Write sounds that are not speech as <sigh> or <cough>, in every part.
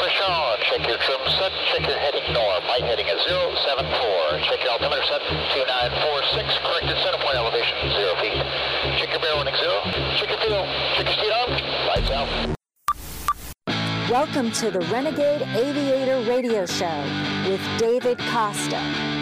for Sean. Check your trim set. Check your heading north. Light heading is 074. Check your altimeter set 2946. Corrected center point elevation 0 feet. Check your bear warning 0. Check your fuel. Check your speed on. Lights out. Welcome to the Renegade Aviator Radio Show with David Costa.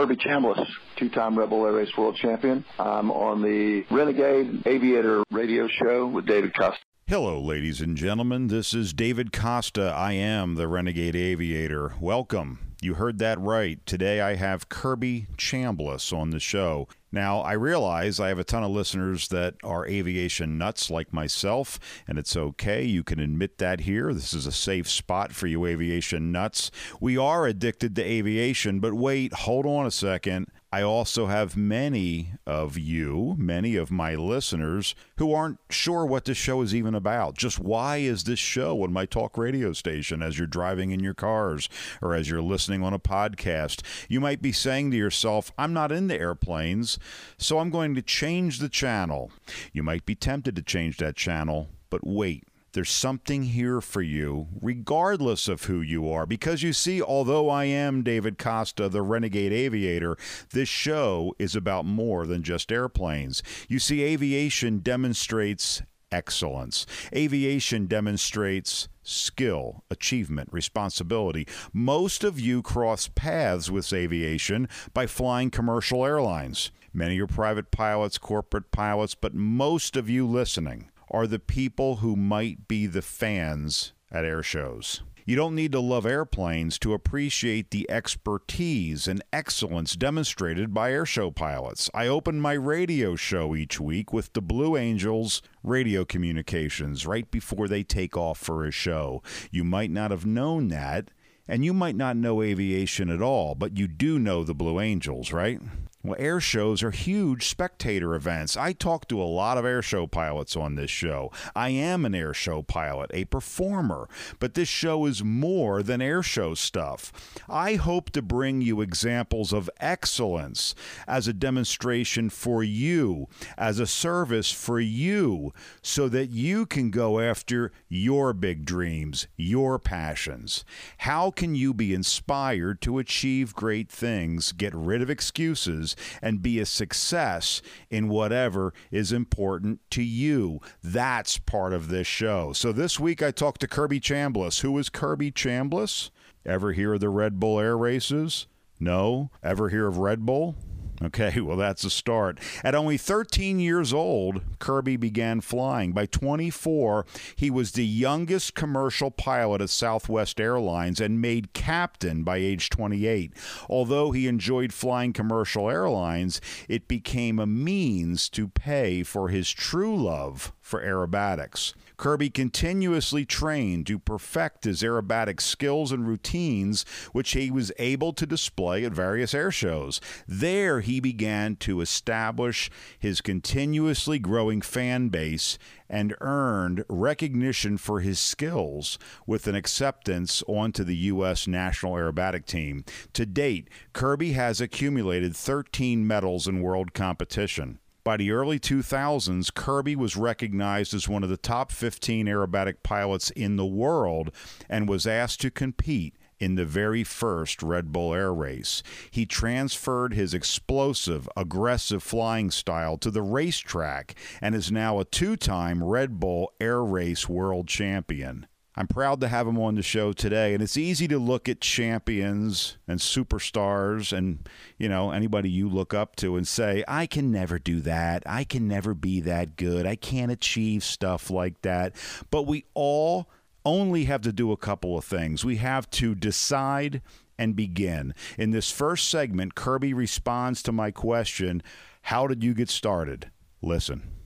Kirby Chambliss, two-time Red Bull Air Race World Champion. I'm on the Renegade Aviator Radio Show with David Costa. Hello, ladies and gentlemen. This is David Costa. I am the Renegade Aviator. Welcome. You heard that right. Today I have Kirby Chambliss on the show. Now, I realize I have a ton of listeners that are aviation nuts like myself, and it's okay. You can admit that here. This is a safe spot for you aviation nuts. We are addicted to aviation, but wait, hold on a second. I also have many of you, many of my listeners, who aren't sure what this show is even about. Just why is this show on my talk radio station as you're driving in your cars or as you're listening on a podcast? You might be saying to yourself, I'm not into airplanes, so I'm going to change the channel. You might be tempted to change that channel, but wait. There's something here for you, regardless of who you are. Because you see, although I am David Costa, the renegade aviator, this show is about more than just airplanes. You see, aviation demonstrates excellence, aviation demonstrates skill, achievement, responsibility. Most of you cross paths with aviation by flying commercial airlines. Many are private pilots, corporate pilots, but most of you listening are the people who might be the fans at air shows. You don't need to love airplanes to appreciate the expertise and excellence demonstrated by airshow pilots. I open my radio show each week with the Blue Angels radio communications right before they take off for a show. You might not have known that, and you might not know aviation at all, but you do know the Blue Angels, right? Well, air shows are huge spectator events. I talk to a lot of air show pilots on this show. I am an air show pilot, a performer, but this show is more than air show stuff. I hope to bring you examples of excellence as a demonstration for you, as a service for you, so that you can go after your big dreams, your passions. How can you be inspired to achieve great things, get rid of excuses? And be a success in whatever is important to you. That's part of this show. So this week I talked to Kirby Chambliss. Who is Kirby Chambliss? Ever hear of the Red Bull Air Races? No? Ever hear of Red Bull? Okay, well, that's a start. At only 13 years old, Kirby began flying. By 24, he was the youngest commercial pilot at Southwest Airlines and made captain by age 28. Although he enjoyed flying commercial airlines, it became a means to pay for his true love for aerobatics. Kirby continuously trained to perfect his aerobatic skills and routines, which he was able to display at various air shows. There, he began to establish his continuously growing fan base and earned recognition for his skills with an acceptance onto the U.S. National Aerobatic Team. To date, Kirby has accumulated 13 medals in world competition. By the early 2000s, Kirby was recognized as one of the top 15 aerobatic pilots in the world and was asked to compete in the very first Red Bull Air Race. He transferred his explosive, aggressive flying style to the racetrack and is now a two time Red Bull Air Race world champion. I'm proud to have him on the show today. And it's easy to look at champions and superstars and, you know, anybody you look up to and say, I can never do that. I can never be that good. I can't achieve stuff like that. But we all only have to do a couple of things. We have to decide and begin. In this first segment, Kirby responds to my question How did you get started? Listen.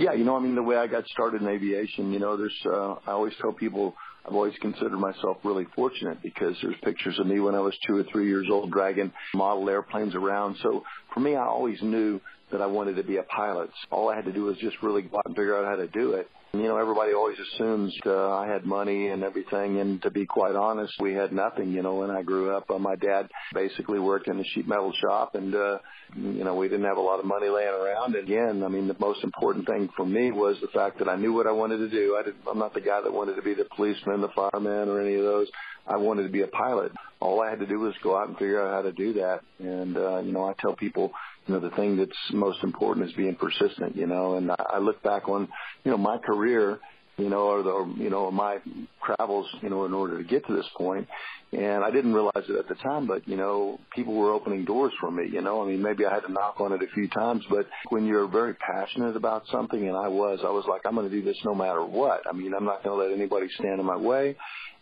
Yeah, you know, I mean, the way I got started in aviation, you know, there's, uh, I always tell people I've always considered myself really fortunate because there's pictures of me when I was two or three years old dragging model airplanes around. So for me, I always knew that I wanted to be a pilot. All I had to do was just really go out and figure out how to do it. You know, everybody always assumes uh, I had money and everything, and to be quite honest, we had nothing. You know, when I grew up, uh, my dad basically worked in a sheet metal shop, and uh, you know, we didn't have a lot of money laying around. And again, I mean, the most important thing for me was the fact that I knew what I wanted to do. I did, I'm not the guy that wanted to be the policeman, the fireman, or any of those. I wanted to be a pilot. All I had to do was go out and figure out how to do that. And uh, you know, I tell people, you know, the thing that's most important is being persistent. You know, and I, look back on, you know, my career you know, or the, you know, my travels, you know, in order to get to this point. And I didn't realize it at the time, but, you know, people were opening doors for me, you know, I mean, maybe I had to knock on it a few times, but when you're very passionate about something, and I was, I was like, I'm going to do this no matter what. I mean, I'm not going to let anybody stand in my way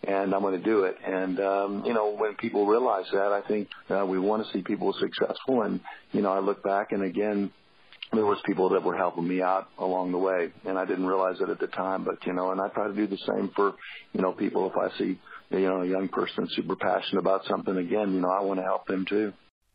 and I'm going to do it. And um, you know, when people realize that, I think uh, we want to see people successful. And you know, I look back and again, there was people that were helping me out along the way, and I didn't realize it at the time. But you know, and I try to do the same for you know people. If I see you know a young person super passionate about something, again, you know, I want to help them too.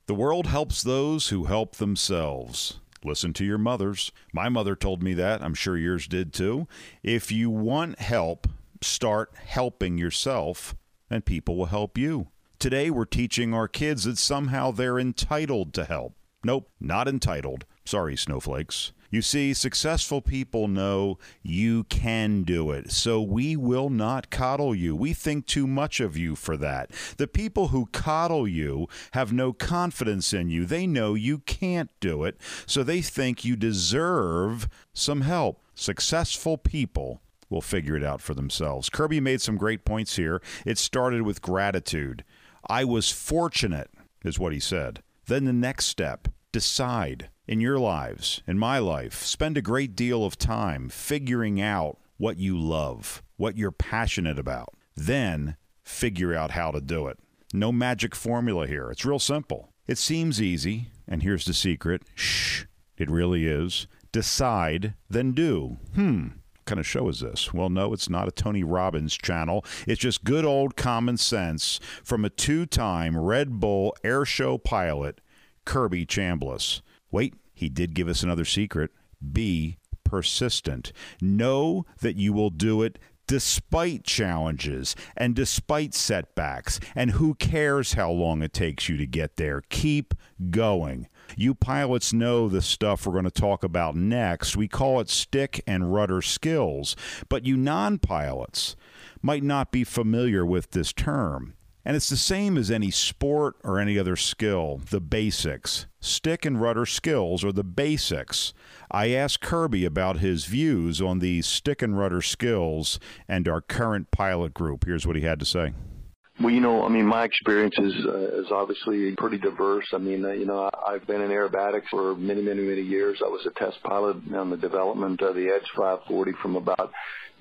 The world helps those who help themselves. Listen to your mothers. My mother told me that. I'm sure yours did too. If you want help, start helping yourself, and people will help you. Today, we're teaching our kids that somehow they're entitled to help. Nope, not entitled. Sorry, snowflakes. You see, successful people know you can do it, so we will not coddle you. We think too much of you for that. The people who coddle you have no confidence in you. They know you can't do it, so they think you deserve some help. Successful people will figure it out for themselves. Kirby made some great points here. It started with gratitude. I was fortunate, is what he said. Then the next step decide in your lives, in my life, spend a great deal of time figuring out what you love, what you're passionate about. Then figure out how to do it. No magic formula here. It's real simple. It seems easy, and here's the secret shh, it really is. Decide, then do. Hmm. Kind of show is this? Well, no, it's not a Tony Robbins channel. It's just good old common sense from a two time Red Bull air show pilot, Kirby Chambliss. Wait, he did give us another secret. Be persistent. Know that you will do it despite challenges and despite setbacks. And who cares how long it takes you to get there? Keep going. You pilots know the stuff we're going to talk about next. We call it stick and rudder skills. But you non pilots might not be familiar with this term. And it's the same as any sport or any other skill, the basics. Stick and rudder skills are the basics. I asked Kirby about his views on these stick and rudder skills and our current pilot group. Here's what he had to say. Well, you know, I mean, my experience is uh, is obviously pretty diverse. I mean, uh, you know, I, I've been in aerobatics for many, many, many years. I was a test pilot on the development of the Edge 540 from about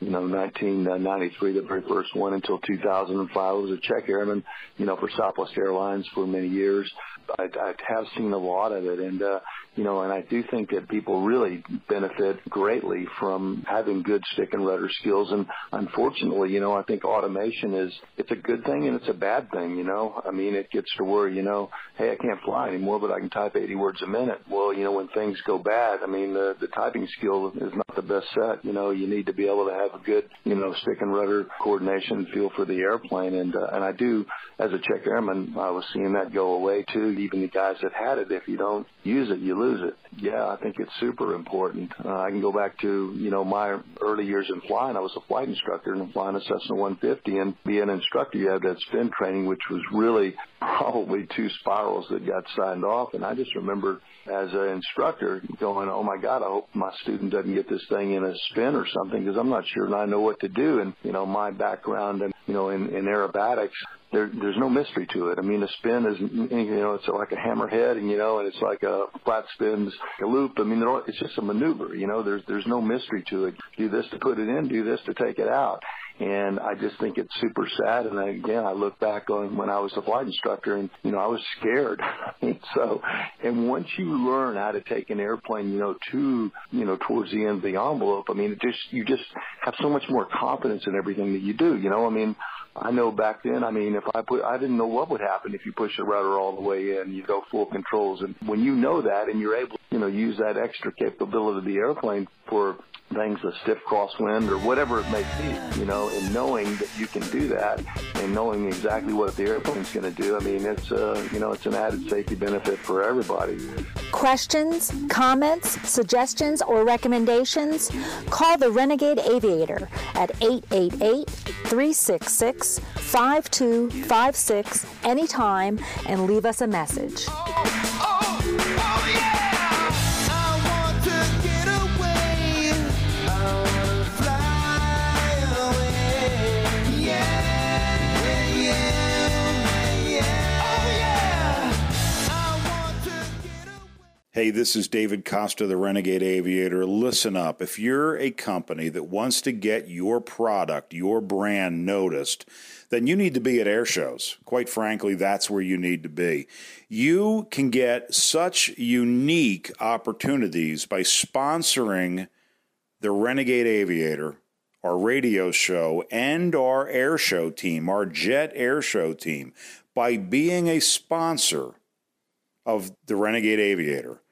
you know, 1993, the very first one until 2005. I was a check airman, you know, for Southwest Airlines for many years. I, I have seen a lot of it, and uh, you know, and I do think that people really benefit greatly from having good stick and rudder skills. And unfortunately, you know, I think automation is it's a good thing and it's a bad thing. You know, I mean, it gets to where you know, hey, I can't fly anymore, but I can type 80 words a minute. Well, you know, when things go bad, I mean, the the typing skill is not the best set. You know, you need to be able to have a good, you know, stick and rudder coordination feel for the airplane. And uh, and I do, as a check airman, I was seeing that go away too. Even the guys that had it, if you don't use it, you lose it. Yeah, I think it's super important. Uh, I can go back to, you know, my early years in flying. I was a flight instructor and flying a Cessna 150 and being an instructor, you have that spin training, which was really <laughs> probably two spirals that got signed off. And I just remember as an instructor going, oh my God, I hope my student doesn't get this thing in a spin or something because I'm not sure and I know what to do. And, you know, my background and, you know, in, in aerobatics, there, there's no mystery to it. I mean, a spin is, you know, it's like a hammerhead, and you know, and it's like a flat spins, a loop. I mean, it's just a maneuver. You know, there's there's no mystery to it. Do this to put it in, do this to take it out. And I just think it's super sad. And again, I look back on when I was a flight instructor and, you know, I was scared. <laughs> so, and once you learn how to take an airplane, you know, to, you know, towards the end of the envelope, I mean, it just, you just have so much more confidence in everything that you do. You know, I mean, I know back then, I mean, if I put, I didn't know what would happen if you push the rudder all the way in, you go full controls. And when you know that and you're able, you know, use that extra capability of the airplane for things, a stiff crosswind or whatever it may be, you know, and knowing that you can do that and knowing exactly what the airplane's going to do, I mean, it's, uh, you know, it's an added safety benefit for everybody. Questions, comments, suggestions, or recommendations? Call the Renegade Aviator at 888 366 5256 anytime and leave us a message. Hey, this is David Costa, the Renegade Aviator. Listen up. If you're a company that wants to get your product, your brand noticed, then you need to be at air shows. Quite frankly, that's where you need to be. You can get such unique opportunities by sponsoring the Renegade Aviator, our radio show, and our air show team, our jet air show team, by being a sponsor of the Renegade Aviator,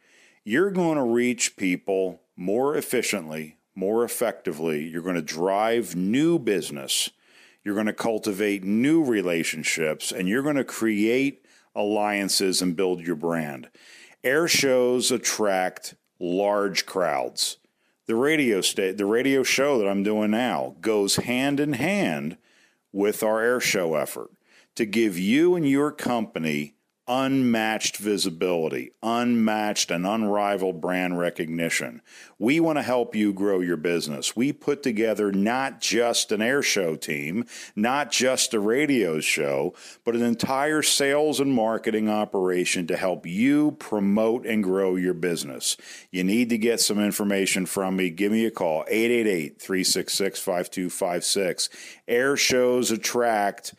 you're going to reach people more efficiently, more effectively. You're going to drive new business. You're going to cultivate new relationships and you're going to create alliances and build your brand. Air shows attract large crowds. The radio sta- the radio show that I'm doing now goes hand in hand with our air show effort to give you and your company unmatched visibility, unmatched and unrivaled brand recognition. We want to help you grow your business. We put together not just an air show team, not just a radio show, but an entire sales and marketing operation to help you promote and grow your business. You need to get some information from me. Give me a call 888 366 5256. Air shows attract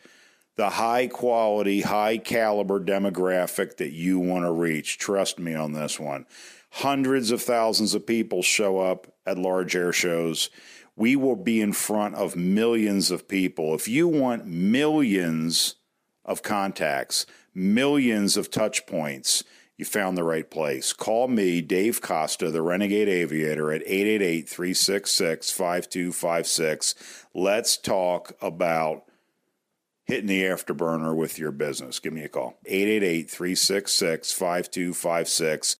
the high quality, high caliber demographic that you want to reach. Trust me on this one. Hundreds of thousands of people show up at large air shows. We will be in front of millions of people. If you want millions of contacts, millions of touch points, you found the right place. Call me, Dave Costa, the Renegade Aviator, at 888 366 5256. Let's talk about hitting the afterburner with your business. Give me a call. 888 366 5256.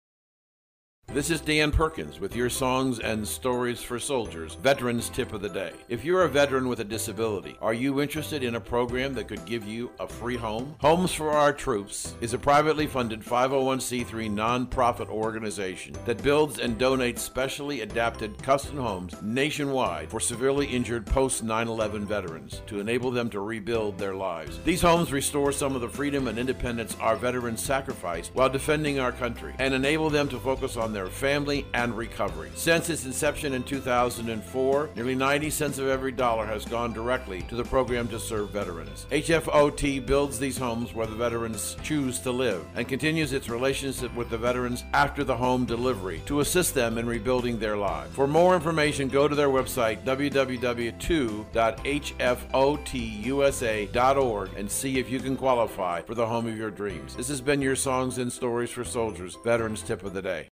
This is Dan Perkins with your songs and stories for soldiers, Veterans Tip of the Day. If you're a veteran with a disability, are you interested in a program that could give you a free home? Homes for Our Troops is a privately funded 501c3 nonprofit organization that builds and donates specially adapted custom homes nationwide for severely injured post 9 11 veterans to enable them to rebuild their lives. These homes restore some of the freedom and independence our veterans sacrificed while defending our country and enable them to focus on their family and recovery. Since its inception in 2004, nearly 90 cents of every dollar has gone directly to the program to serve veterans. HFOT builds these homes where the veterans choose to live and continues its relationship with the veterans after the home delivery to assist them in rebuilding their lives. For more information, go to their website www.hfotusa.org and see if you can qualify for the home of your dreams. This has been your Songs and Stories for Soldiers Veterans Tip of the Day.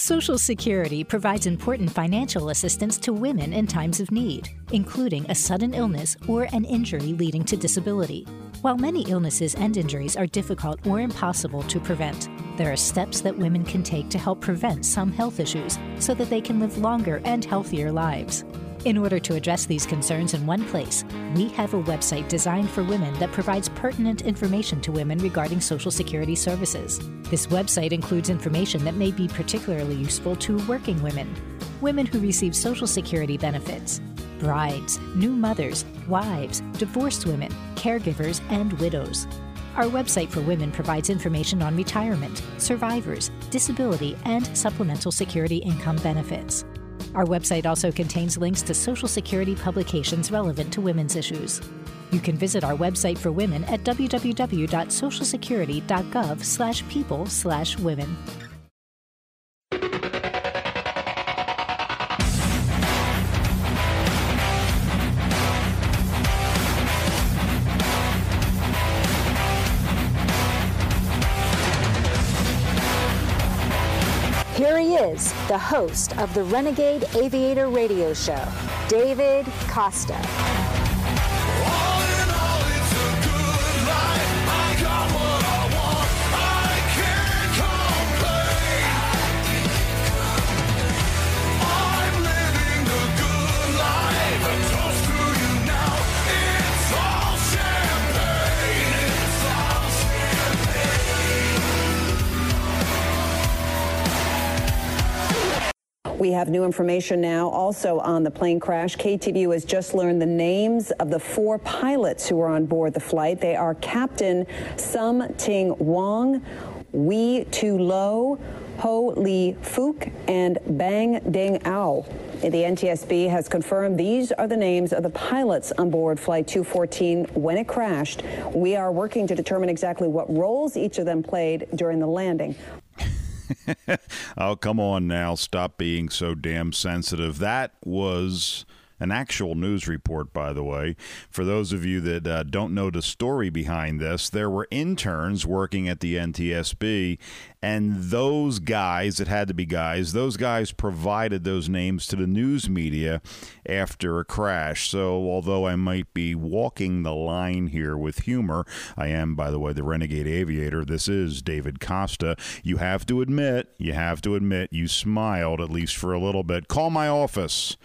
Social Security provides important financial assistance to women in times of need, including a sudden illness or an injury leading to disability. While many illnesses and injuries are difficult or impossible to prevent, there are steps that women can take to help prevent some health issues so that they can live longer and healthier lives. In order to address these concerns in one place, we have a website designed for women that provides pertinent information to women regarding Social Security services. This website includes information that may be particularly useful to working women, women who receive Social Security benefits, brides, new mothers, wives, divorced women, caregivers, and widows. Our website for women provides information on retirement, survivors, disability, and supplemental security income benefits. Our website also contains links to Social Security publications relevant to women's issues. You can visit our website for women at www.socialsecurity.gov/people/women. he is, the host of the Renegade Aviator Radio Show, David Costa. We have new information now also on the plane crash. KTVU has just learned the names of the four pilots who were on board the flight. They are Captain Sum Ting Wong, Wee Tu Lo, Ho Lee Fook, and Bang Ding Ao. The NTSB has confirmed these are the names of the pilots on board Flight 214 when it crashed. We are working to determine exactly what roles each of them played during the landing. <laughs> oh, come on now. Stop being so damn sensitive. That was an actual news report, by the way. For those of you that uh, don't know the story behind this, there were interns working at the NTSB, and those guys, it had to be guys, those guys provided those names to the news media after a crash. So, although I might be walking the line here with humor, I am, by the way, the Renegade Aviator. This is David Costa. You have to admit, you have to admit, you smiled at least for a little bit. Call my office.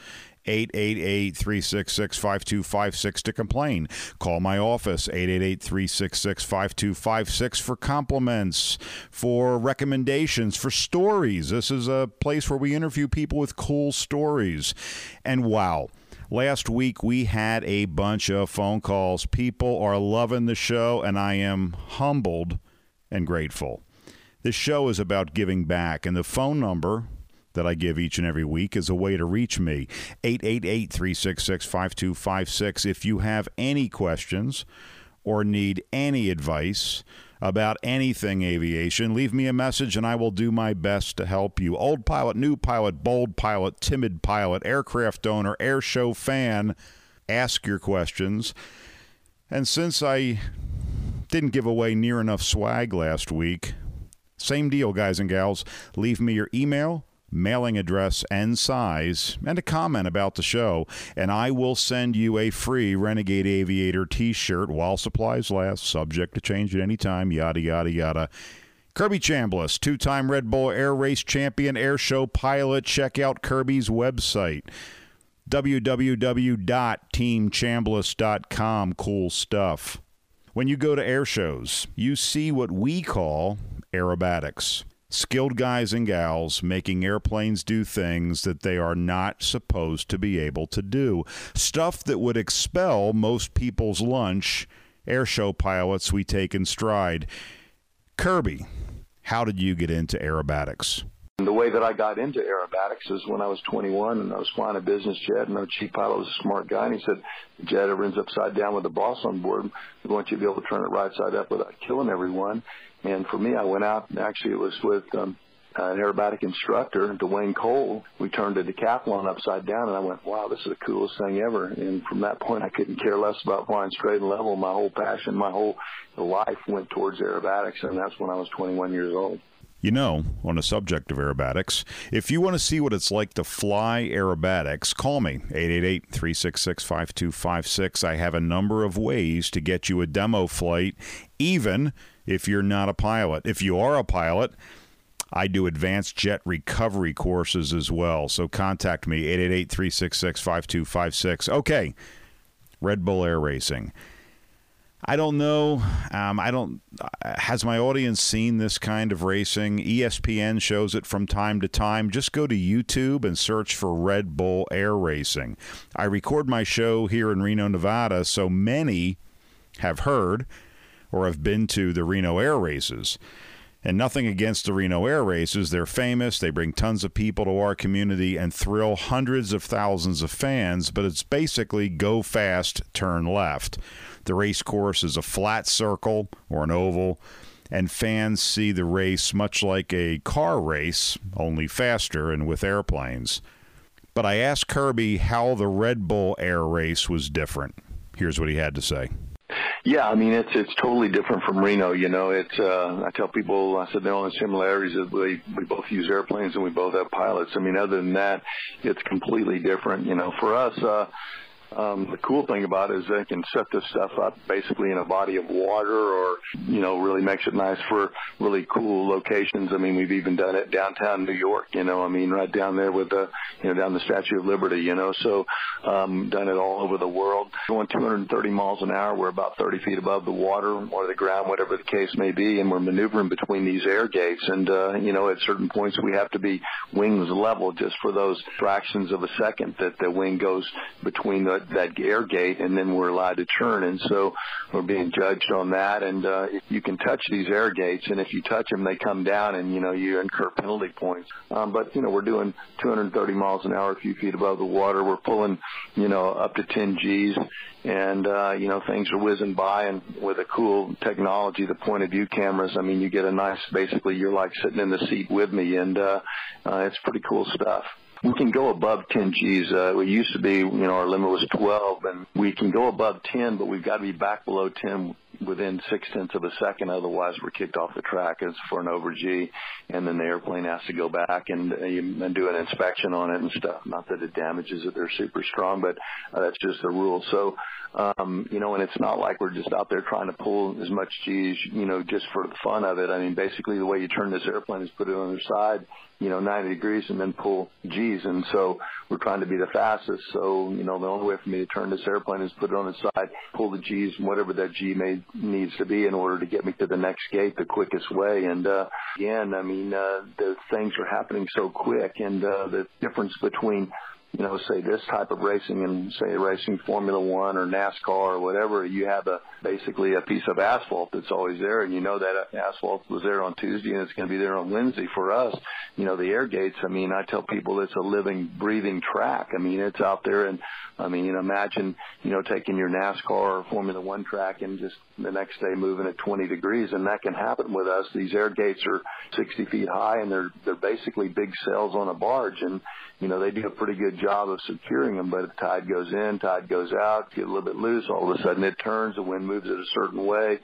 888-366-5256 to complain. Call my office 888-366-5256 for compliments, for recommendations, for stories. This is a place where we interview people with cool stories. And wow, Last week we had a bunch of phone calls. People are loving the show, and I am humbled and grateful. This show is about giving back, and the phone number that I give each and every week is a way to reach me. 888 366 5256. If you have any questions or need any advice about anything aviation, leave me a message and I will do my best to help you. Old pilot, new pilot, bold pilot, timid pilot, aircraft owner, air show fan, ask your questions. And since I didn't give away near enough swag last week, same deal, guys and gals. Leave me your email, mailing address, and size, and a comment about the show, and I will send you a free Renegade Aviator t shirt while supplies last, subject to change at any time, yada, yada, yada. Kirby Chambliss, two time Red Bull Air Race champion, air show pilot. Check out Kirby's website www.teamchambliss.com. Cool stuff. When you go to air shows, you see what we call aerobatics. Skilled guys and gals making airplanes do things that they are not supposed to be able to do. Stuff that would expel most people's lunch. Airshow pilots we take in stride. Kirby, how did you get into aerobatics? The way that I got into aerobatics is when I was 21 and I was flying a business jet and our chief pilot was a smart guy and he said, the jet ever upside down with the boss on board, we want you to be able to turn it right side up without killing everyone. And for me, I went out actually it was with um, an aerobatic instructor, Duane Cole. We turned a decathlon upside down and I went, wow, this is the coolest thing ever. And from that point, I couldn't care less about flying straight and level. My whole passion, my whole life went towards aerobatics and that's when I was 21 years old. You know, on the subject of aerobatics, if you want to see what it's like to fly aerobatics, call me 888 366 5256. I have a number of ways to get you a demo flight, even if you're not a pilot. If you are a pilot, I do advanced jet recovery courses as well. So contact me 888 366 5256. Okay, Red Bull Air Racing. I don't know. Um, I don't. Has my audience seen this kind of racing? ESPN shows it from time to time. Just go to YouTube and search for Red Bull Air Racing. I record my show here in Reno, Nevada, so many have heard or have been to the Reno Air Races. And nothing against the Reno Air Races. They're famous. They bring tons of people to our community and thrill hundreds of thousands of fans, but it's basically go fast, turn left. The race course is a flat circle or an oval, and fans see the race much like a car race, only faster and with airplanes. But I asked Kirby how the Red Bull Air Race was different. Here's what he had to say. Yeah, I mean it's it's totally different from Reno. You know, it's uh, I tell people I said the only similarities is we we both use airplanes and we both have pilots. I mean, other than that, it's completely different. You know, for us. uh um, the cool thing about it is they can set this stuff up basically in a body of water or, you know, really makes it nice for really cool locations. I mean, we've even done it downtown New York, you know, I mean, right down there with the, you know, down the Statue of Liberty, you know, so, um, done it all over the world. Going 230 miles an hour, we're about 30 feet above the water or the ground, whatever the case may be, and we're maneuvering between these air gates. And, uh, you know, at certain points we have to be wings level just for those fractions of a second that the wing goes between the that air gate, and then we're allowed to turn. And so we're being judged on that. And uh, you can touch these air gates, and if you touch them, they come down, and you know you incur penalty points. Um, but you know we're doing 230 miles an hour, a few feet above the water. We're pulling, you know, up to 10 G's, and uh, you know things are whizzing by, and with a cool technology, the point of view cameras. I mean, you get a nice. Basically, you're like sitting in the seat with me, and uh, uh, it's pretty cool stuff we can go above 10 Gs. Uh, we used to be, you know, our limit was 12, and we can go above 10, but we've got to be back below 10 within six tenths of a second. Otherwise, we're kicked off the track as for an over G, and then the airplane has to go back and, uh, and do an inspection on it and stuff. Not that it damages it; they're super strong, but uh, that's just the rule. So, um, you know, and it's not like we're just out there trying to pull as much G's, you know, just for the fun of it. I mean, basically, the way you turn this airplane is put it on the side you know, 90 degrees and then pull G's. And so we're trying to be the fastest. So, you know, the only way for me to turn this airplane is put it on its side, pull the G's, whatever that G may needs to be in order to get me to the next gate the quickest way. And, uh, again, I mean, uh, the things are happening so quick and, uh, the difference between you know, say this type of racing and say racing Formula One or NASCAR or whatever, you have a basically a piece of asphalt that's always there, and you know that asphalt was there on Tuesday and it's going to be there on Wednesday. For us, you know, the air gates. I mean, I tell people it's a living, breathing track. I mean, it's out there, and I mean, you know, imagine you know taking your NASCAR or Formula One track and just the next day moving at 20 degrees, and that can happen with us. These air gates are 60 feet high, and they're they're basically big cells on a barge, and you know they do a pretty good job of securing them. But if tide goes in, tide goes out, get a little bit loose, all of a sudden it turns, the wind moves it a certain way.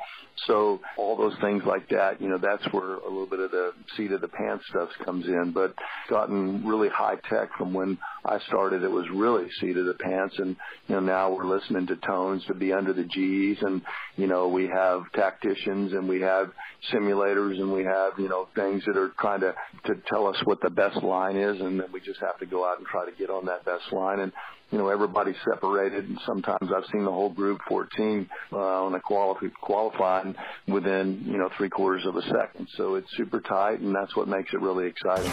So all those things like that, you know, that's where a little bit of the seat of the pants stuff comes in. But gotten really high tech from when I started. It was really seat of the pants, and you know now we're listening to tones to be under the G's, and you know we have tacticians and we have simulators and we have you know things that are trying to to tell us what the best line is, and then we just have to go out and try to get on that best line. And you know, everybody's separated, and sometimes I've seen the whole group 14 uh, on a qualify, qualifying within, you know, three quarters of a second. So it's super tight, and that's what makes it really exciting.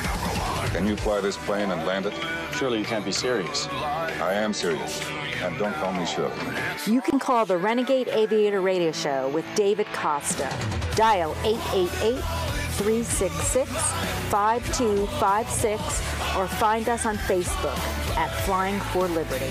Can you fly this plane and land it? Surely you can't be serious. I am serious. And don't call me Shirley. You can call the Renegade Aviator Radio Show with David Costa. Dial 888 366 5256 or find us on Facebook at Flying for Liberty.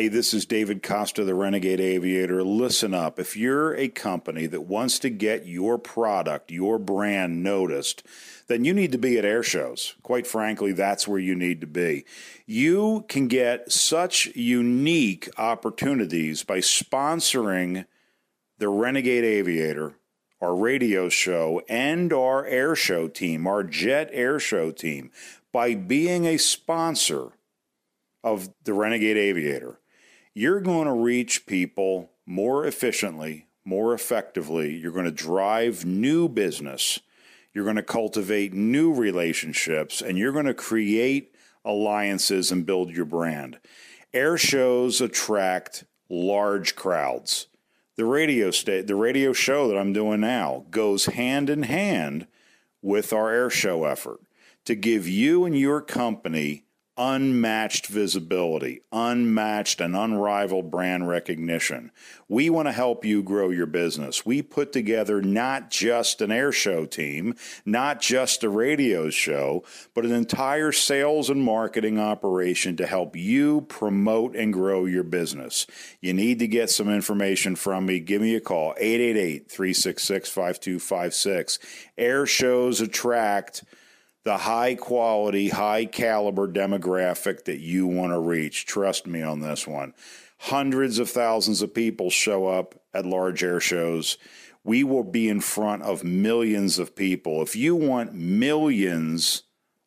Hey, this is David Costa, the Renegade Aviator. Listen up. If you're a company that wants to get your product, your brand noticed, then you need to be at air shows. Quite frankly, that's where you need to be. You can get such unique opportunities by sponsoring the Renegade Aviator, our radio show, and our air show team, our jet air show team, by being a sponsor of the Renegade Aviator, you're going to reach people more efficiently, more effectively. You're going to drive new business. You're going to cultivate new relationships and you're going to create alliances and build your brand. Air shows attract large crowds. The radio sta- the radio show that I'm doing now goes hand in hand with our air show effort to give you and your company unmatched visibility, unmatched and unrivaled brand recognition. We want to help you grow your business. We put together not just an air show team, not just a radio show, but an entire sales and marketing operation to help you promote and grow your business. You need to get some information from me. Give me a call 888 366 5256. Air shows attract the high quality, high caliber demographic that you want to reach. Trust me on this one. Hundreds of thousands of people show up at large air shows. We will be in front of millions of people. If you want millions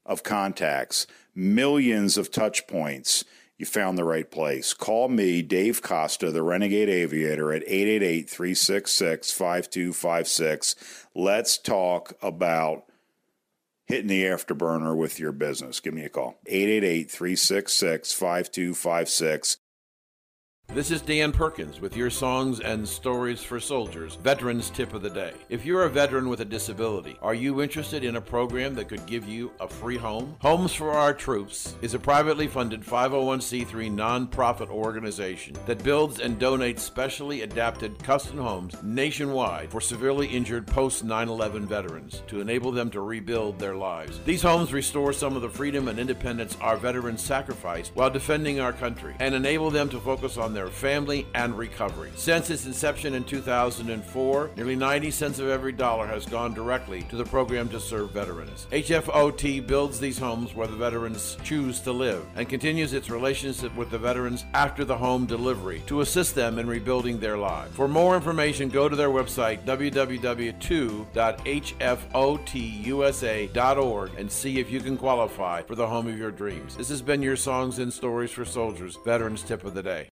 of contacts, millions of touch points, you found the right place. Call me, Dave Costa, the Renegade Aviator, at 888 366 5256. Let's talk about hitting the afterburner with your business. Give me a call. 888 366 5256. This is Dan Perkins with your songs and stories for soldiers, Veterans Tip of the Day. If you're a veteran with a disability, are you interested in a program that could give you a free home? Homes for Our Troops is a privately funded 501c3 nonprofit organization that builds and donates specially adapted custom homes nationwide for severely injured post 9 11 veterans to enable them to rebuild their lives. These homes restore some of the freedom and independence our veterans sacrificed while defending our country and enable them to focus on their family and recovery. Since its inception in 2004, nearly 90 cents of every dollar has gone directly to the program to serve veterans. HFOT builds these homes where the veterans choose to live and continues its relationship with the veterans after the home delivery to assist them in rebuilding their lives. For more information, go to their website www.hfotusa.org and see if you can qualify for the home of your dreams. This has been your Songs and Stories for Soldiers Veterans Tip of the Day.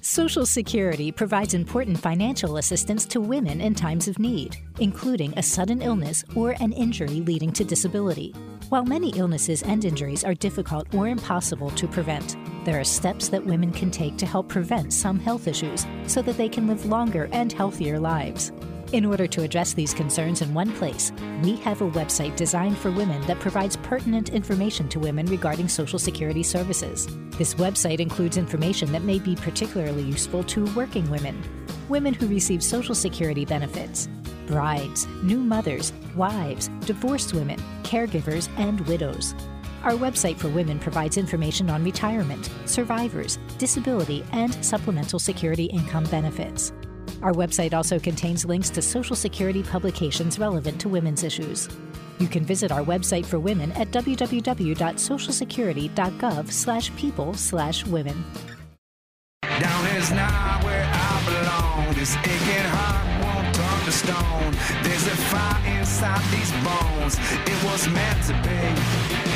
Social Security provides important financial assistance to women in times of need, including a sudden illness or an injury leading to disability. While many illnesses and injuries are difficult or impossible to prevent, there are steps that women can take to help prevent some health issues so that they can live longer and healthier lives. In order to address these concerns in one place, we have a website designed for women that provides pertinent information to women regarding Social Security services. This website includes information that may be particularly useful to working women, women who receive Social Security benefits, brides, new mothers, wives, divorced women, caregivers, and widows. Our website for women provides information on retirement, survivors, disability, and supplemental security income benefits. Our website also contains links to Social Security publications relevant to women's issues. You can visit our website for women at www.socialsecurity.gov slash people slash women. Down is where I belong. This aching heart won't turn to stone. There's a fire inside these bones. It was meant to be.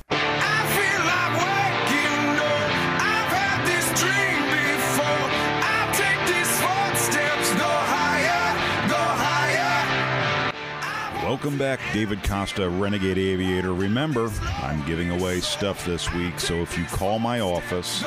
Welcome back, David Costa, Renegade Aviator. Remember, I'm giving away stuff this week, so if you call my office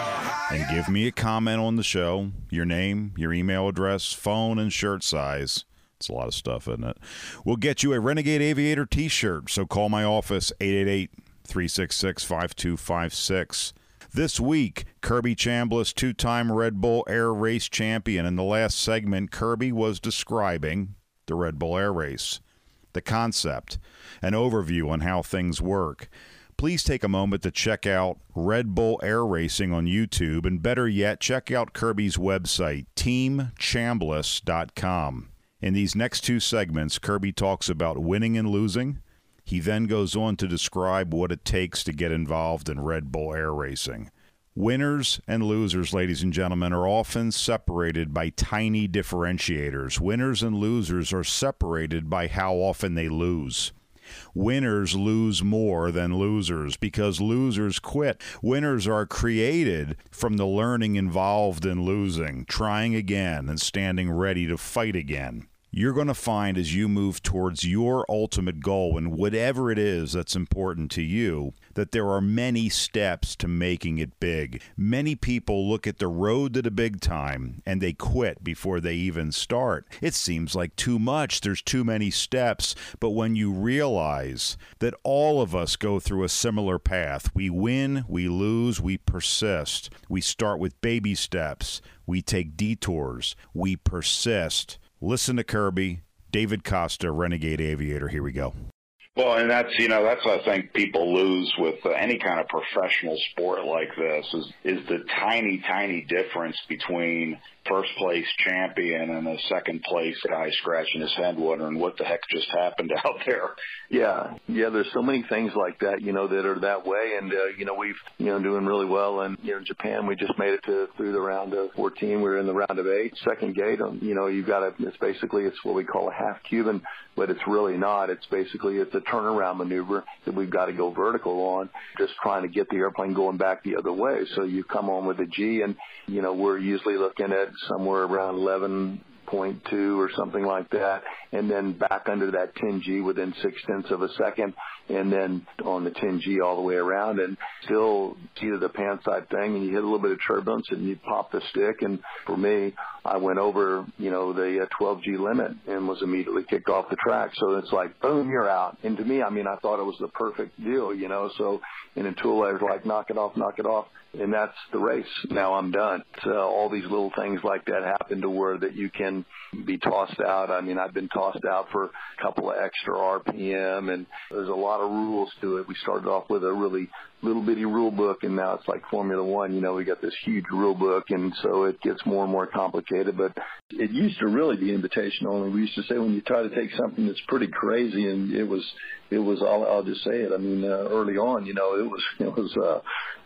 and give me a comment on the show, your name, your email address, phone, and shirt size, it's a lot of stuff, isn't it? We'll get you a Renegade Aviator t shirt, so call my office, 888 366 5256. This week, Kirby Chambliss, two time Red Bull Air Race champion. In the last segment, Kirby was describing the Red Bull Air Race, the concept, an overview on how things work. Please take a moment to check out Red Bull Air Racing on YouTube, and better yet, check out Kirby's website, teamchambliss.com. In these next two segments, Kirby talks about winning and losing. He then goes on to describe what it takes to get involved in Red Bull Air Racing. Winners and losers, ladies and gentlemen, are often separated by tiny differentiators. Winners and losers are separated by how often they lose. Winners lose more than losers because losers quit. Winners are created from the learning involved in losing, trying again, and standing ready to fight again you're going to find as you move towards your ultimate goal and whatever it is that's important to you that there are many steps to making it big. Many people look at the road to the big time and they quit before they even start. It seems like too much, there's too many steps, but when you realize that all of us go through a similar path, we win, we lose, we persist. We start with baby steps, we take detours, we persist Listen to Kirby, David Costa, Renegade Aviator. Here we go. Well, and that's you know that's I think people lose with uh, any kind of professional sport like this is is the tiny tiny difference between first place champion and a second place guy scratching his head wondering what the heck just happened <laughs> out there. Yeah, yeah. There's so many things like that, you know, that are that way, and uh, you know we've you know doing really well. And you know, in Japan, we just made it to through the round of 14. We were in the round of eight, second gate, um, you know, you've got to. It's basically it's what we call a half Cuban, but it's really not. It's basically it's a turnaround maneuver that we've got to go vertical on, just trying to get the airplane going back the other way. So you come on with a G, and you know we're usually looking at somewhere around 11.2 or something like that, and then back under that 10G within six tenths of a second, and then on the 10G all the way around, and still see the pan side thing, and you hit a little bit of turbulence, and you pop the stick. And for me, I went over, you know, the 12G uh, limit and was immediately kicked off the track. So it's like, boom, you're out. And to me, I mean, I thought it was the perfect deal, you know. So in a tool, I was like, knock it off, knock it off and that's the race. Now I'm done. So all these little things like that happen to where that you can be tossed out. I mean, I've been tossed out for a couple of extra RPM, and there's a lot of rules to it. We started off with a really little bitty rule book, and now it's like Formula One. You know, we got this huge rule book, and so it gets more and more complicated. But it used to really be invitation only. We used to say when you try to take something that's pretty crazy, and it was, it was. I'll, I'll just say it. I mean, uh, early on, you know, it was, <laughs> it was. uh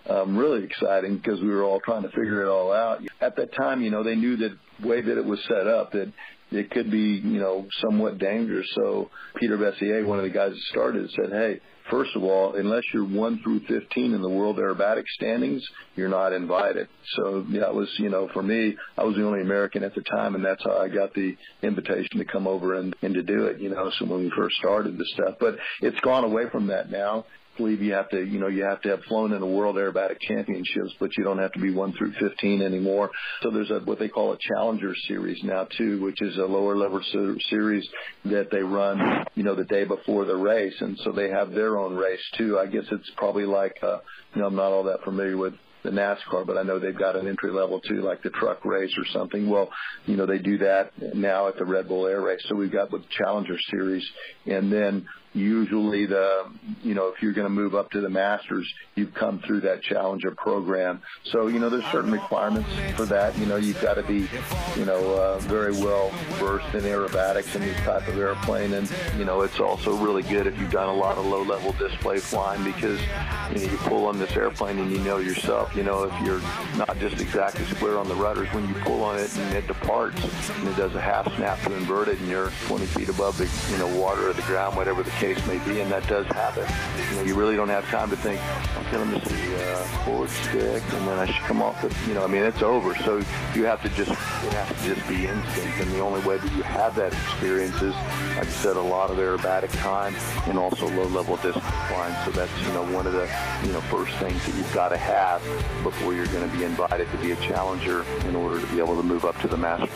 um, really exciting because we were all trying to figure it all out. At that time, you know, they knew that way that it was set up that it could be, you know, somewhat dangerous. So Peter Besenyei, one of the guys that started, said, "Hey, first of all, unless you're one through 15 in the world aerobatic standings, you're not invited." So it was, you know, for me, I was the only American at the time, and that's how I got the invitation to come over and and to do it. You know, so when we first started the stuff, but it's gone away from that now believe you have to, you know, you have to have flown in the World Aerobatic Championships, but you don't have to be one through 15 anymore. So there's a what they call a Challenger Series now too, which is a lower level series that they run, you know, the day before the race, and so they have their own race too. I guess it's probably like, uh, you know, I'm not all that familiar with the NASCAR, but I know they've got an entry level too, like the truck race or something. Well, you know, they do that now at the Red Bull Air Race. So we've got the Challenger Series, and then usually the you know if you're going to move up to the masters you've come through that challenger program. So you know there's certain requirements for that. You know you've got to be you know uh, very well versed in aerobatics and this type of airplane. And you know it's also really good if you've done a lot of low level display flying because you know you pull on this airplane and you know yourself. You know if you're not just exactly square on the rudders when you pull on it and it departs and it does a half snap to invert it and you're 20 feet above the you know water or the ground whatever the case may be, and that does happen. You know, you really don't have time to think, okay, let me see, uh, forward stick, and then I should come off the, you know, I mean, it's over. So you have to just, it has to just be instinct, and the only way that you have that experience is, like I said, a lot of aerobatic time and also low-level distance flying. So that's, you know, one of the, you know, first things that you've got to have before you're going to be invited to be a challenger in order to be able to move up to the master.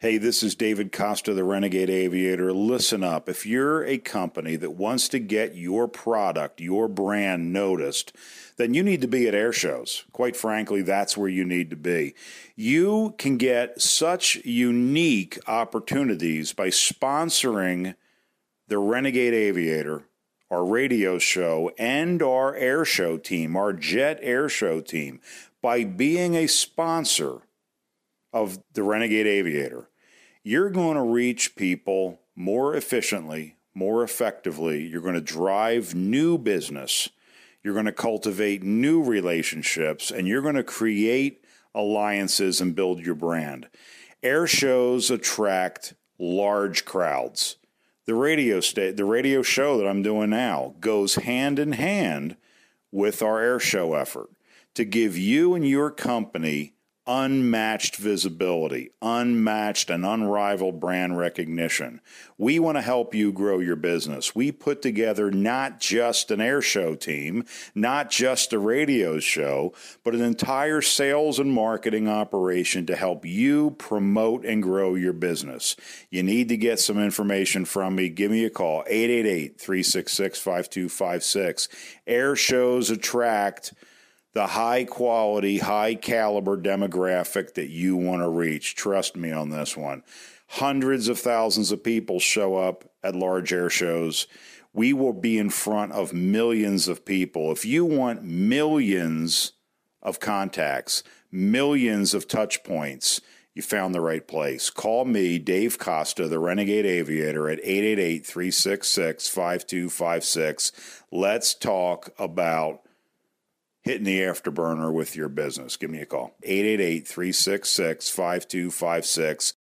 Hey, this is David Costa, the Renegade Aviator. Listen up. If you're a company that wants to get your product, your brand noticed, then you need to be at air shows. Quite frankly, that's where you need to be. You can get such unique opportunities by sponsoring the Renegade Aviator, our radio show, and our air show team, our jet air show team, by being a sponsor of the Renegade Aviator, you're going to reach people more efficiently, more effectively. You're going to drive new business. you're going to cultivate new relationships, and you're going to create alliances and build your brand. Air shows attract large crowds. The radio sta- the radio show that I'm doing now goes hand in hand with our air show effort to give you and your company unmatched visibility, unmatched and unrivaled brand recognition. We want to help you grow your business. We put together not just an air show team, not just a radio show, but an entire sales and marketing operation to help you promote and grow your business. You need to get some information from me. Give me a call 888 366 5256. Air shows attract the high quality, high caliber demographic that you want to reach. Trust me on this one. Hundreds of thousands of people show up at large air shows. We will be in front of millions of people. If you want millions of contacts, millions of touch points, you found the right place. Call me, Dave Costa, the Renegade Aviator, at 888 366 5256. Let's talk about hitting the afterburner with your business. Give me a call. 888-366-5256.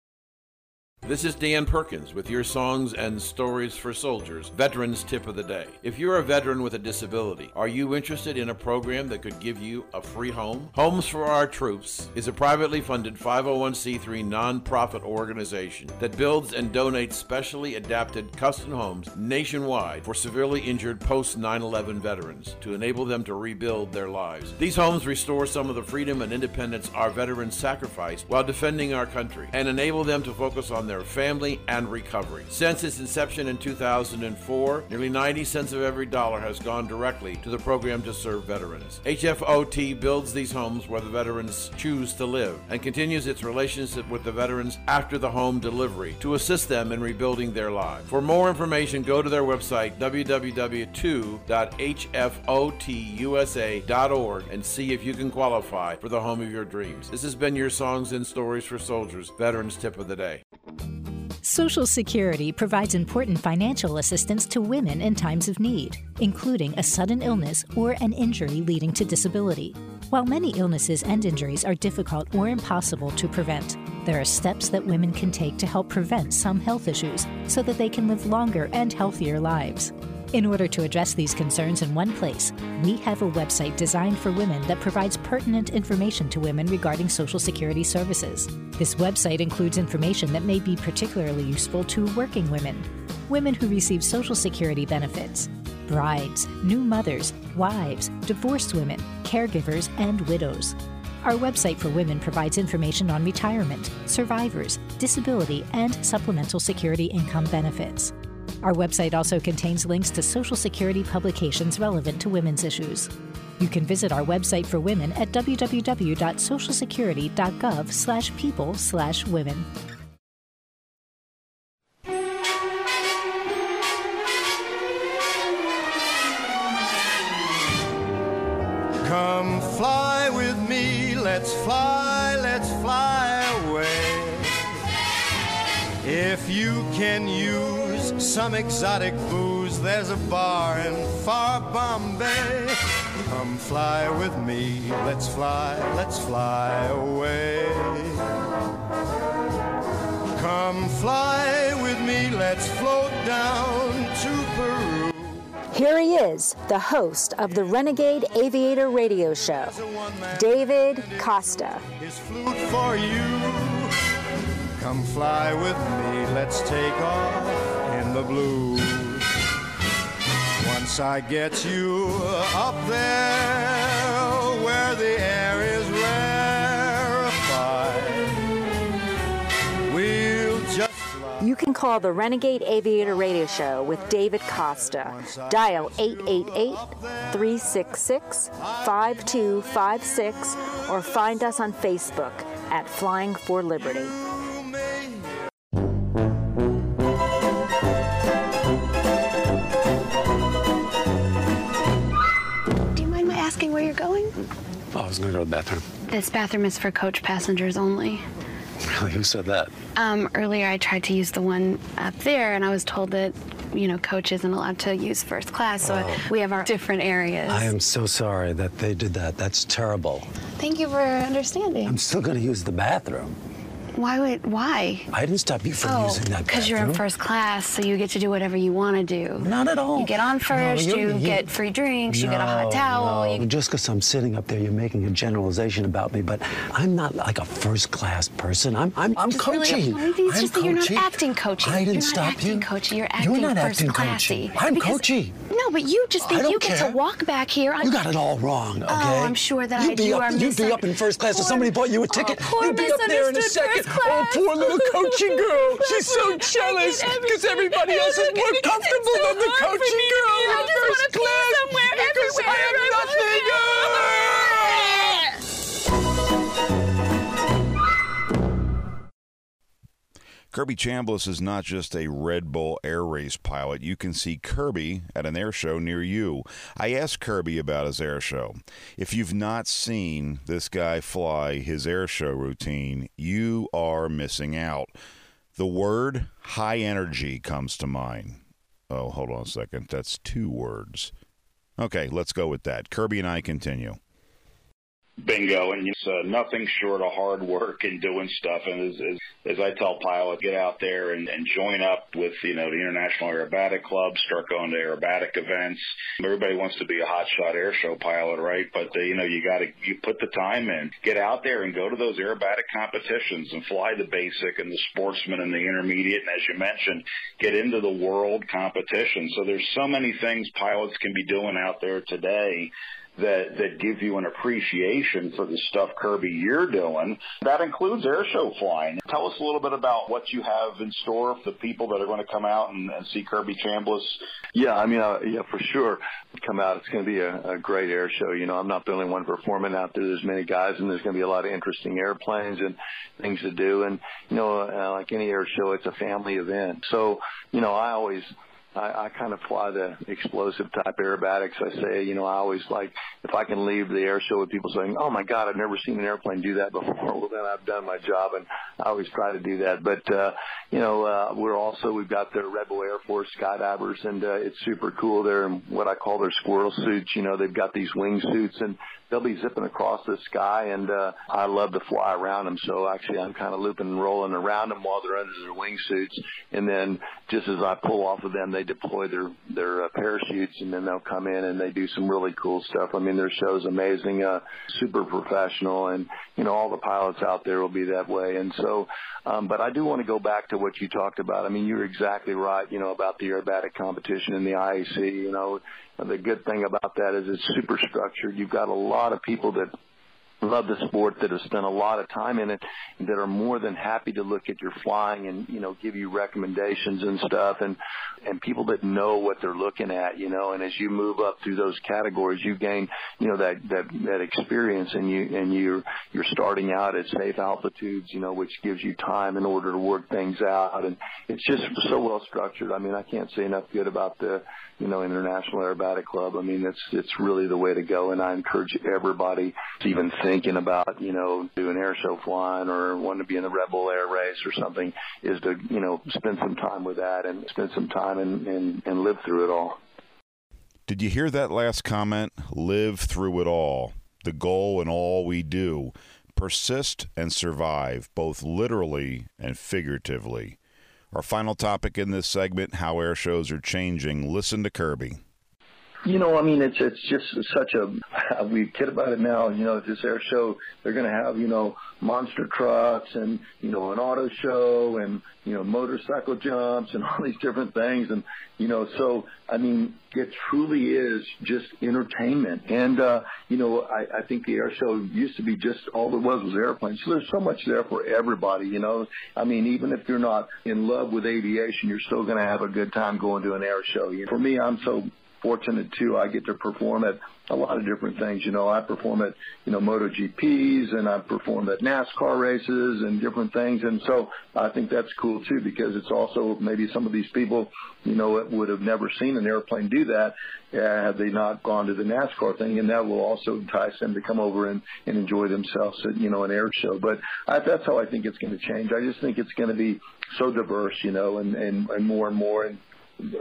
This is Dan Perkins with your songs and stories for soldiers, Veterans Tip of the Day. If you're a veteran with a disability, are you interested in a program that could give you a free home? Homes for Our Troops is a privately funded 501c3 nonprofit organization that builds and donates specially adapted custom homes nationwide for severely injured post 9 11 veterans to enable them to rebuild their lives. These homes restore some of the freedom and independence our veterans sacrificed while defending our country and enable them to focus on their family and recovery. Since its inception in 2004, nearly 90 cents of every dollar has gone directly to the program to serve veterans. HFOT builds these homes where the veterans choose to live and continues its relationship with the veterans after the home delivery to assist them in rebuilding their lives. For more information, go to their website www.hfotusa.org and see if you can qualify for the home of your dreams. This has been your Songs and Stories for Soldiers Veterans Tip of the Day. Social Security provides important financial assistance to women in times of need, including a sudden illness or an injury leading to disability. While many illnesses and injuries are difficult or impossible to prevent, there are steps that women can take to help prevent some health issues so that they can live longer and healthier lives. In order to address these concerns in one place, we have a website designed for women that provides pertinent information to women regarding Social Security services. This website includes information that may be particularly useful to working women, women who receive Social Security benefits, brides, new mothers, wives, divorced women, caregivers, and widows. Our website for women provides information on retirement, survivors, disability, and supplemental security income benefits. Our website also contains links to Social Security publications relevant to women's issues. You can visit our website for women at www.socialsecurity.gov/people/women. Come fly with me, let's fly, let's fly away. If you can use some exotic booze, there's a bar in far Bombay. Come fly with me, let's fly, let's fly away. Come fly with me, let's float down to Peru. Here he is, the host of the Renegade Aviator Radio Show, David Costa. His flute for you. Come fly with me, let's take off the blue. Once I get you up there where the air is rarefied, we'll just You can call the Renegade Aviator Radio Show with David Costa. Dial 888 366 5256 or find us on Facebook at Flying for Liberty. I was gonna go to the bathroom. This bathroom is for coach passengers only. Really? Who said that? Um, earlier I tried to use the one up there and I was told that you know, coach isn't allowed to use first class, so Oh. we have our different areas. I am so sorry that they did that. That's terrible. Thank you for understanding. I'm still going to use the bathroom. Why would why? I didn't stop you from oh, using that because you're in first class, so you get to do whatever you want to do. Not at all. You get on first, No, you you- get free drinks, you get a hot towel. no. You, Just because I'm sitting up there, you're making a generalization about me, but I'm not like a first class person. I'm I'm, I'm really- coaching. I think it's I'm just that you're not acting coachy. I didn't you're stop acting you. coachy. You're acting You're not first acting classy. coachy. I'm Because- coachy. No, but you just think you get to walk back here. You got it all wrong, oh, okay? Oh, I'm sure that you'd I you up, You'd be up in first class if somebody bought you a oh, ticket. Oh, poor you'd be up there in a second. Oh, poor little coachy girl. <laughs> She's so jealous because everybody else is more comfortable than the coachy girl in first class. because I have I Kirby Chambliss is not just a Red Bull air race pilot. You can see Kirby at an air show near you. I asked Kirby about his air show. If you've not seen this guy fly his air show routine, you are missing out. The word high energy comes to mind. Oh, hold on a second. That's two words. Okay, let's go with that. Kirby and I continue. Bingo. And it's uh, nothing short of hard work and doing stuff. And as, as as I tell pilots get out there and, and join up with you know the International Aerobatic Club start going to aerobatic events. Everybody wants to be a hot shot air show pilot right? But uh, you know you got to you put the time in. Get out there and go to those aerobatic competitions and fly the basic and the sportsman and the intermediate. And as you mentioned get into the world competition. So there's so many things pilots can be doing out there today that that give you an appreciation for the stuff Kirby you're doing. That includes air show flying. Tell us a little bit about what you have in store for the people that are going to come out and, and see Kirby Chambliss. Yeah, I mean, uh, yeah, for sure. Come out, it's going to be a, a great air show. You know, I'm not the only one performing out there. There's many guys, and there's going to be a lot of interesting airplanes and things to do. And you know, uh, like any air show, it's a family event. So, you know, I always I, I kind of fly the explosive type aerobatics. I say, you know, I always like if I can leave the air show with people saying, "Oh my God, I've never seen an airplane do that before." <laughs> Well, then I've done my job, and I always try to do that. But uh, you know, uh, we're also we've got the Red Bull Air Force skydivers, and uh, it's super cool. They're in what I call their squirrel suits. You know, they've got these wing suits, and they'll be zipping across the sky, and uh, I love to fly around them. So actually, I'm kind of looping and rolling around them while they're under their wingsuits, and then just as I pull off of them, they deploy their their uh, parachutes, and then they'll come in and they do some really cool stuff. I mean, their show's amazing, uh, super professional, and you know all the pilots out there will be that way. And so, um, but I do want to go back to what you talked about. I mean, you're exactly right. You know about the aerobatic competition in the IAC. You know, the good thing about that is it's super structured. You've got a lot of people that love the sport that have spent a lot of time in it that are more than happy to look at your flying and you know give you recommendations and stuff and and people that know what they're looking at you know and as you move up through those categories you gain you know that that that experience and you and you're you're starting out at safe altitudes you know which gives you time in order to work things out and it's just so well structured. I mean i can't say enough good about the you know international aerobatic club i mean it's it's really the way to go and i encourage everybody to even thinking about you know doing air show flying or wanting to be in the Red Bull Air Race or something is to you know spend some time with that and spend some time and and, and live through it all Did you hear that last comment? Live through it all. The goal in all we do. Persist and survive, both literally and figuratively. Our final topic in this segment how air shows are changing. Listen to Kirby. You know, I mean, it's it's just such a <laughs> we kid about it now. You know, this air show they're going to have you know monster trucks and you know an auto show and you know motorcycle jumps and <laughs> all these different things and you know so I mean it truly is just entertainment and uh, you know I, I think the air show used to be just all there was was airplanes. So there's so much there for everybody. You know, I mean even if you're not in love with aviation, you're still going to have a good time going to an air show. You know, for me, I'm so fortunate too. I get to perform at a lot of different things. You know, I perform at you know MotoGPs and I perform at NASCAR races and different things. And so I think that's cool too because it's also maybe some of these people you know would have never seen an airplane do that uh, had they not gone to the NASCAR thing, and that will also entice them to come over and, and enjoy themselves at you know an air show. But I, that's how I think it's going to change. I just think it's going to be so diverse, you know, and, and and more and more and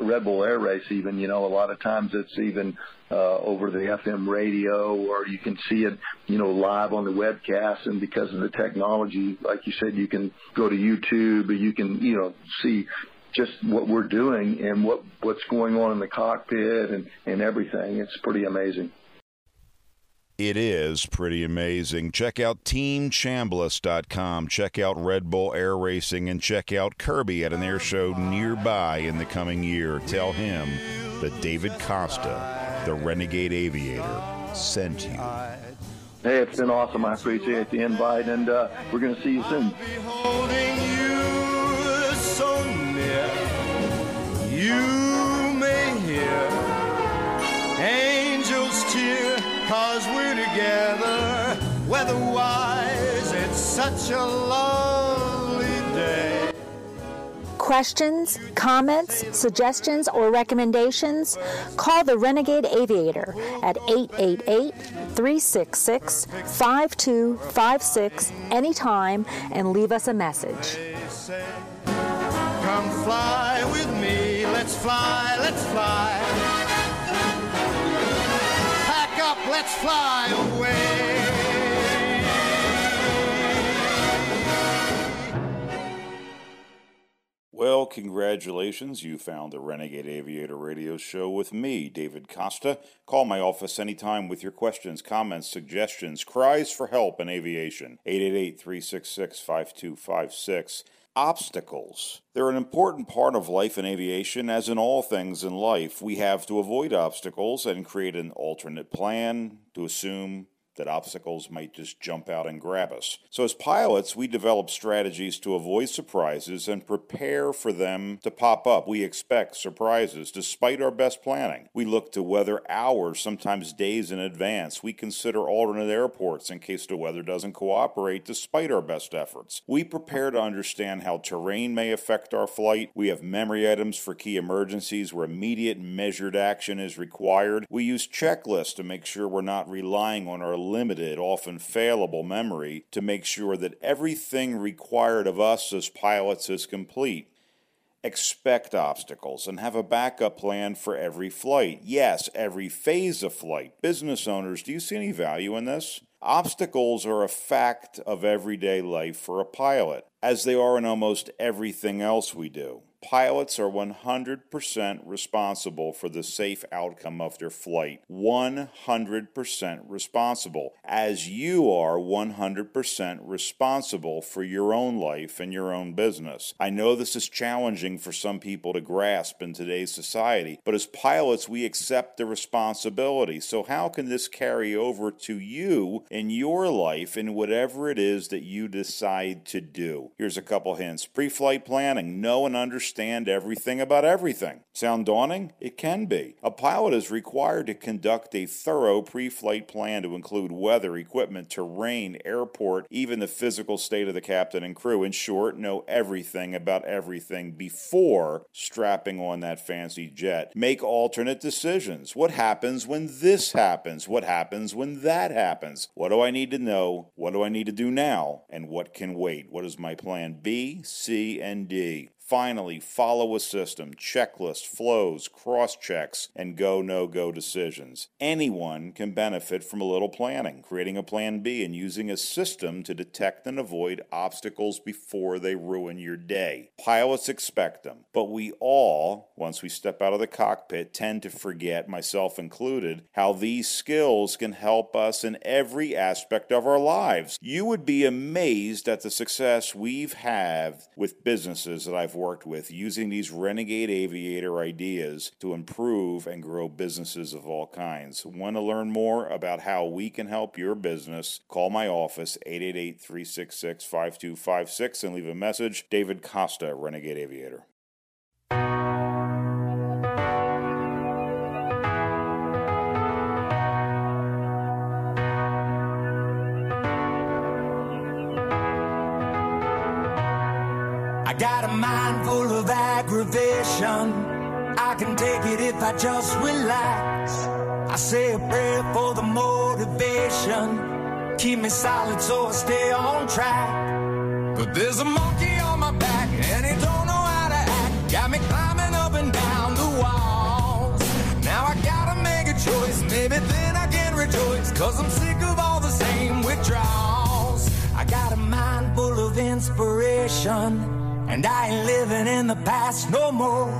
Red Bull Air Race. Even you know, a lot of times it's even uh, over the FM radio, or you can see it, you know, live on the webcast. And because of the technology, like you said, you can go to YouTube, and you can, you know, see just what we're doing and what what's going on in the cockpit and and everything. It's pretty amazing. It is pretty amazing. Check out TeamChambliss.com. Check out Red Bull Air Racing and check out Kirby at an air show nearby in the coming year. Tell him that David Costa, the Renegade Aviator, sent you. Hey, it's been awesome. I appreciate the invite, and uh, we're going to see you soon. Holding you so near, you may hear cause we're together. Weatherwise, it's such a lovely day. Questions, comments, suggestions, or recommendations? Call the Renegade Aviator at 888 366 5256 anytime and leave us a message. Come fly with me, let's fly, let's fly. Let's fly away. Well, congratulations. You found the Renegade Aviator radio show with me, David Costa. Call my office anytime with your questions, comments, suggestions, cries for help in aviation. 888 366 5256. Obstacles. They're an important part of life in aviation, as in all things in life. We have to avoid obstacles and create an alternate plan to assume that obstacles might just jump out and grab us. So, as pilots, we develop strategies to avoid surprises and prepare for them to pop up. We expect surprises despite our best planning. We look to weather hours, sometimes days in advance. We consider alternate airports in case the weather doesn't cooperate despite our best efforts. We prepare to understand how terrain may affect our flight. We have memory items for key emergencies where immediate measured action is required. We use checklists to make sure we're not relying on our limited, often failable memory to make sure that everything required of us as pilots is complete. Expect obstacles and have a backup plan for every flight. Yes, every phase of flight. Business owners, do you see any value in this? Obstacles are a fact of everyday life for a pilot, as they are in almost everything else we do. Pilots are 100% responsible for the safe outcome of their flight. 100% responsible, as you are 100% responsible for your own life and your own business. I know this is challenging for some people to grasp in today's society, but as pilots, we accept the responsibility. So, how can this carry over to you in your life in whatever it is that you decide to do? Here's a couple hints pre flight planning, know and understand understand everything about everything. Sound daunting? It can be. A pilot is required to conduct a thorough pre flight plan to include weather, equipment, terrain, airport, even the physical state of the captain and crew. In short, know everything about everything before strapping on that fancy jet. Make alternate decisions. What happens when this happens? What happens when that happens? What do I need to know? What do I need to do now? And what can wait? What is my plan B, C, and D? Finally, follow a system, checklist, flows, cross checks, and go no go decisions. Anyone can benefit from a little planning, creating a plan B, and using a system to detect and avoid obstacles before they ruin your day. Pilots expect them, but we all, once we step out of the cockpit, tend to forget, myself included, how these skills can help us in every aspect of our lives. You would be amazed at the success we've had with businesses that I've worked with using these renegade aviator ideas to improve and grow businesses of all kinds. Want to learn more about how we can help your business? Call my office 888 366 5256 and leave a message. David Costa, Renegade Aviator. down. I can take it if I just relax. I say a prayer for the motivation. Keep me solid so I stay on track. But there's a monkey on my back and he don't know how to act. Got me climbing up and down the walls. Now I gotta make a choice. Maybe then I can rejoice. Cause I'm sick of all the same withdrawals. I got a mind full of inspiration and I ain't living in the past no more.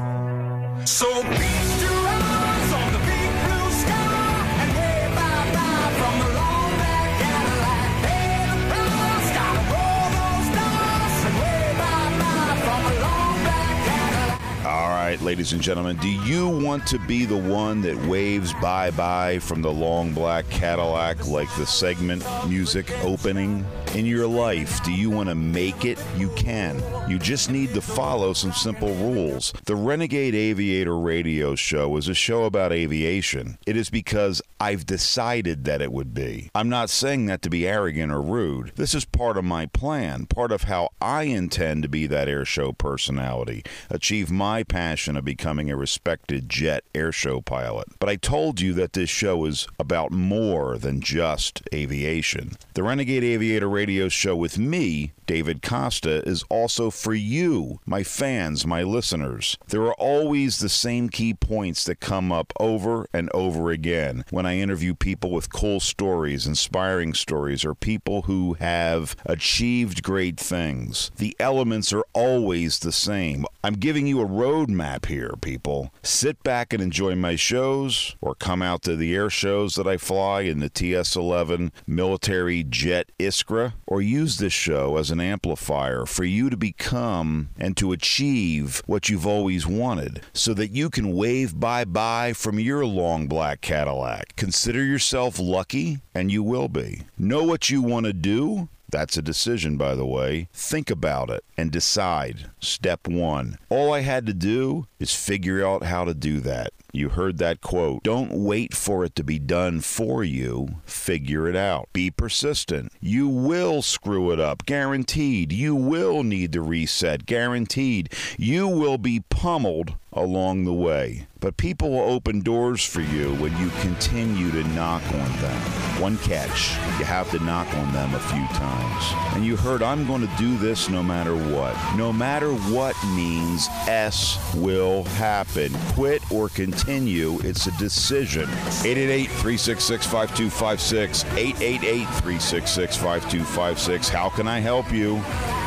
So eyes on the big blue sky and wave bye-bye from the long black Cadillac. Pay the price, gotta roll those dice and wave bye-bye from the long black Cadillac. All right, ladies and gentlemen, do you want to be the one that waves bye bye from the long black Cadillac like the segment music opening? In your life, do you want to make it? You can. You just need to follow some simple rules. The Renegade Aviator Radio Show is a show about aviation. It is because I've decided that it would be. I'm not saying that to be arrogant or rude. This is part of my plan, part of how I intend to be that air show personality, achieve my passion of becoming a respected jet air show pilot. But I told you that this show is about more than just aviation. The Renegade Aviator Radio Show with me, David Costa, is also for you, my fans, my listeners. There are always the same key points that come up over and over again when I interview people with cool stories, inspiring stories, or people who have achieved great things. The elements are always the same. I'm giving you a roadmap here, people. Sit back and enjoy my shows, or come out to the air shows that I fly in the TS 11 military jet Iskra, or use this show as an amplifier for you to become and to achieve what you've always wanted so that you can wave bye bye from your long black Cadillac. Consider yourself lucky, and you will be. Know what you want to do. That's a decision, by the way. Think about it and decide. Step one. All I had to do is figure out how to do that. You heard that quote. Don't wait for it to be done for you. Figure it out. Be persistent. You will screw it up. Guaranteed. You will need the reset. Guaranteed. You will be pummeled along the way. But people will open doors for you when you continue to knock on them. One catch, you have to knock on them a few times. And you heard I'm going to do this no matter what. No matter what means S will happen. Quit or continue, it's a decision. 888 366 5256. 888 366 5256. How can I help you?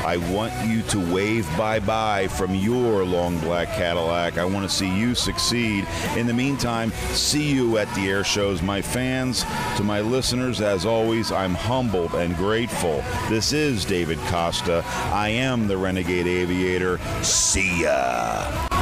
I want you to wave bye bye from your long black Cadillac. I want to see you succeed. In the meantime, see you at the air shows. My fans, to my listeners, as always, I'm humbled and grateful. This is David Costa. I am the Renegade Aviator. See ya.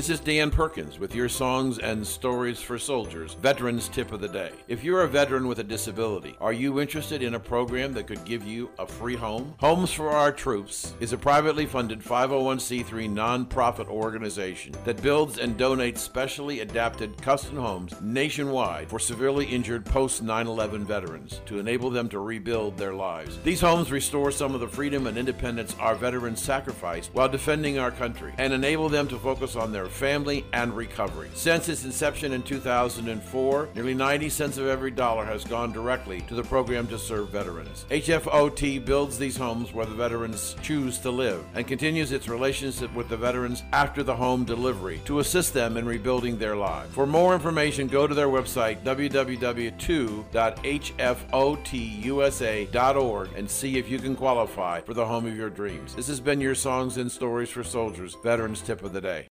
This is Dan Perkins with your songs and stories for soldiers, Veterans Tip of the Day. If you're a veteran with a disability, are you interested in a program that could give you a free home? Homes for Our Troops is a privately funded 501c3 nonprofit organization that builds and donates specially adapted custom homes nationwide for severely injured post 9 11 veterans to enable them to rebuild their lives. These homes restore some of the freedom and independence our veterans sacrificed while defending our country and enable them to focus on their family and recovery. Since its inception in 2004, nearly 90 cents of every dollar has gone directly to the program to serve veterans. HFOT builds these homes where the veterans choose to live and continues its relationship with the veterans after the home delivery to assist them in rebuilding their lives. For more information, go to their website www.hfotusa.org and see if you can qualify for the home of your dreams. This has been your Songs and Stories for Soldiers Veterans Tip of the Day.